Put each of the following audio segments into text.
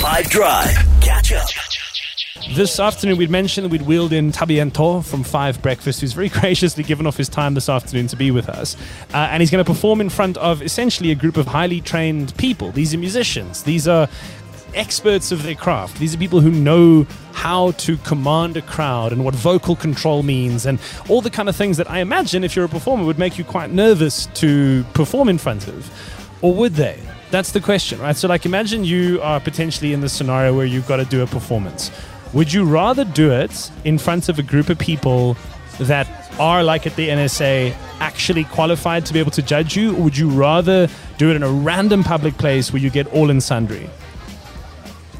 5 Drive. Catch up. This afternoon, we'd mentioned we'd wheeled in Tabiento from Five Breakfast, who's very graciously given off his time this afternoon to be with us. Uh, and he's going to perform in front of essentially a group of highly trained people. These are musicians, these are experts of their craft. These are people who know how to command a crowd and what vocal control means and all the kind of things that I imagine if you're a performer would make you quite nervous to perform in front of. Or would they? That's the question, right? So, like, imagine you are potentially in the scenario where you've got to do a performance. Would you rather do it in front of a group of people that are, like at the NSA, actually qualified to be able to judge you? Or would you rather do it in a random public place where you get all in sundry?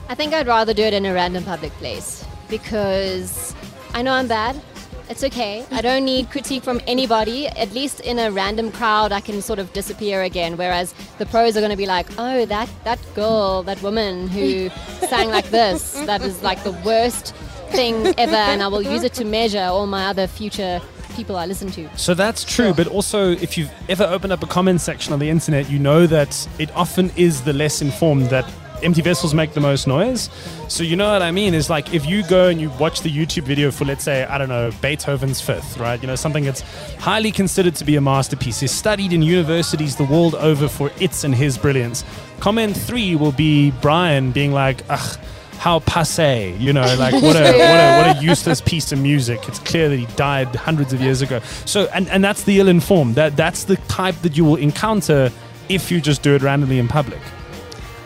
I think I'd rather do it in a random public place because I know I'm bad. It's okay. I don't need critique from anybody. At least in a random crowd, I can sort of disappear again. Whereas the pros are going to be like, oh, that, that girl, that woman who sang like this, that is like the worst thing ever. And I will use it to measure all my other future people I listen to. So that's true, but also if you've ever opened up a comment section on the internet, you know that it often is the less informed that empty vessels make the most noise. So you know what I mean? Is like if you go and you watch the YouTube video for let's say I don't know Beethoven's Fifth, right? You know something that's highly considered to be a masterpiece, is studied in universities the world over for its and his brilliance. Comment three will be Brian being like, ugh. How passe, you know, like what a, what a what a useless piece of music. It's clear that he died hundreds of years ago. So, and, and that's the ill-informed. That that's the type that you will encounter if you just do it randomly in public.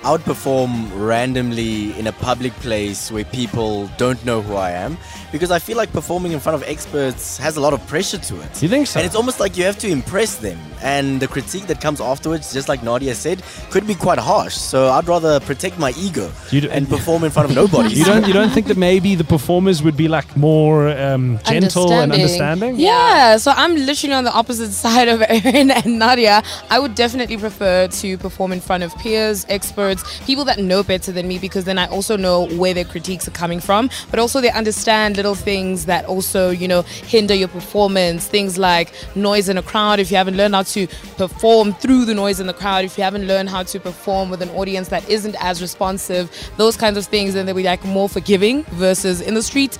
I would perform randomly in a public place where people don't know who I am because I feel like performing in front of experts has a lot of pressure to it. You think so? And it's almost like you have to impress them. And the critique that comes afterwards, just like Nadia said, could be quite harsh. So I'd rather protect my ego You d- and perform in front of nobody. You don't you don't think that maybe the performers would be like more um, gentle and understanding? Yeah, so I'm literally on the opposite side of Erin and Nadia. I would definitely prefer to perform in front of peers, experts, people that know better than me because then I also know where their critiques are coming from, but also they understand little things that also, you know, hinder your performance. Things like noise in a crowd. If you haven't learned how to perform through the noise in the crowd, if you haven't learned how to perform with an audience that isn't as responsive, those kinds of things, then they'll be like more forgiving versus in the street.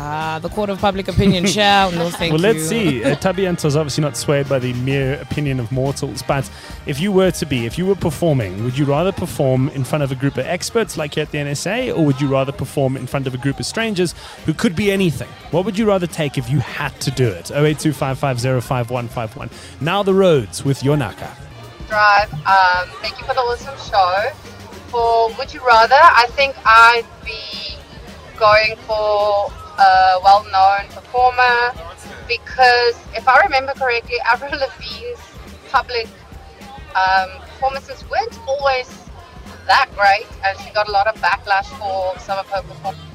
Ah, the court of public opinion shall. No, thank Well, you. let's see. Uh, is obviously not swayed by the mere opinion of mortals, but if you were to be, if you were performing, would you rather perform in front of a group of experts like here at the NSA, or would you rather perform in front of a group of strangers who could be anything? What would you rather take if you had to do it? 0825505151. Now the roads with Yonaka. Drive. Um, thank you for the awesome show. For Would You Rather, I think I'd be going for a well known performer because if I remember correctly, Avril Lavigne's public um, performances weren't always that great, and she got a lot of backlash for some of her performances.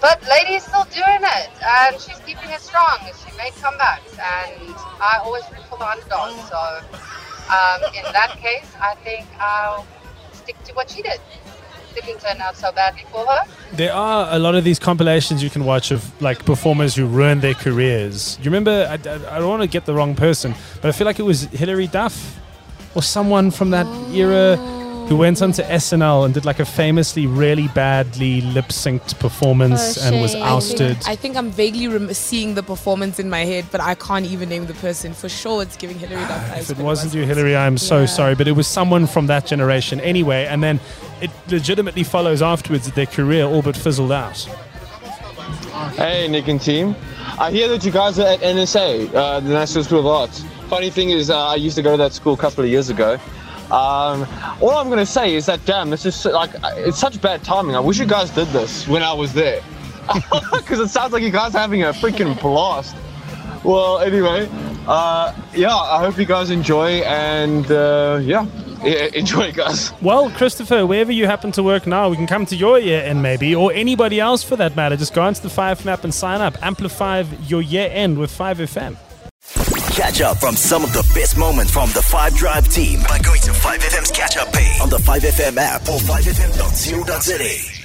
But lady's still doing it, and she's keeping it strong. She made comebacks, and I always root for the underdog. So, um, in that case, I think I'll stick to what she did. Didn't turn out so badly for her. There are a lot of these compilations you can watch of like performers who ruined their careers. Do you remember? I, I, I don't want to get the wrong person, but I feel like it was Hilary Duff or someone from that era who went onto SNL and did like a famously really badly lip synced performance Oh, and was ousted. I think I'm vaguely rem- seeing the performance in my head, but I can't even name the person. For sure, it's giving Hilary Duff eyes. If it wasn't you, Hilary, I'm so Yeah. sorry, but it was someone from that generation anyway. And then it legitimately follows afterwards that their career all but fizzled out. Hey, Nick and team. I hear that you guys are at NSA, uh, the National School of Arts. Funny thing is, uh, I used to go to that school a couple of years ago. Um, all I'm gonna say is that, damn, this is like, it's such bad timing. I wish you guys did this when I was there, because it sounds like you guys are having a freaking blast. Well, anyway, uh, yeah, I hope you guys enjoy, and uh, yeah, enjoy, guys. Well, Christopher, wherever you happen to work now, we can come to your year end maybe, or anybody else for that matter. Just go onto the 5FM app and sign up. Amplify your year end with 5FM. Catch up from some of the best moments from the 5 Drive team by going to 5FM's catch up page on the 5FM app or 5FM.co.za.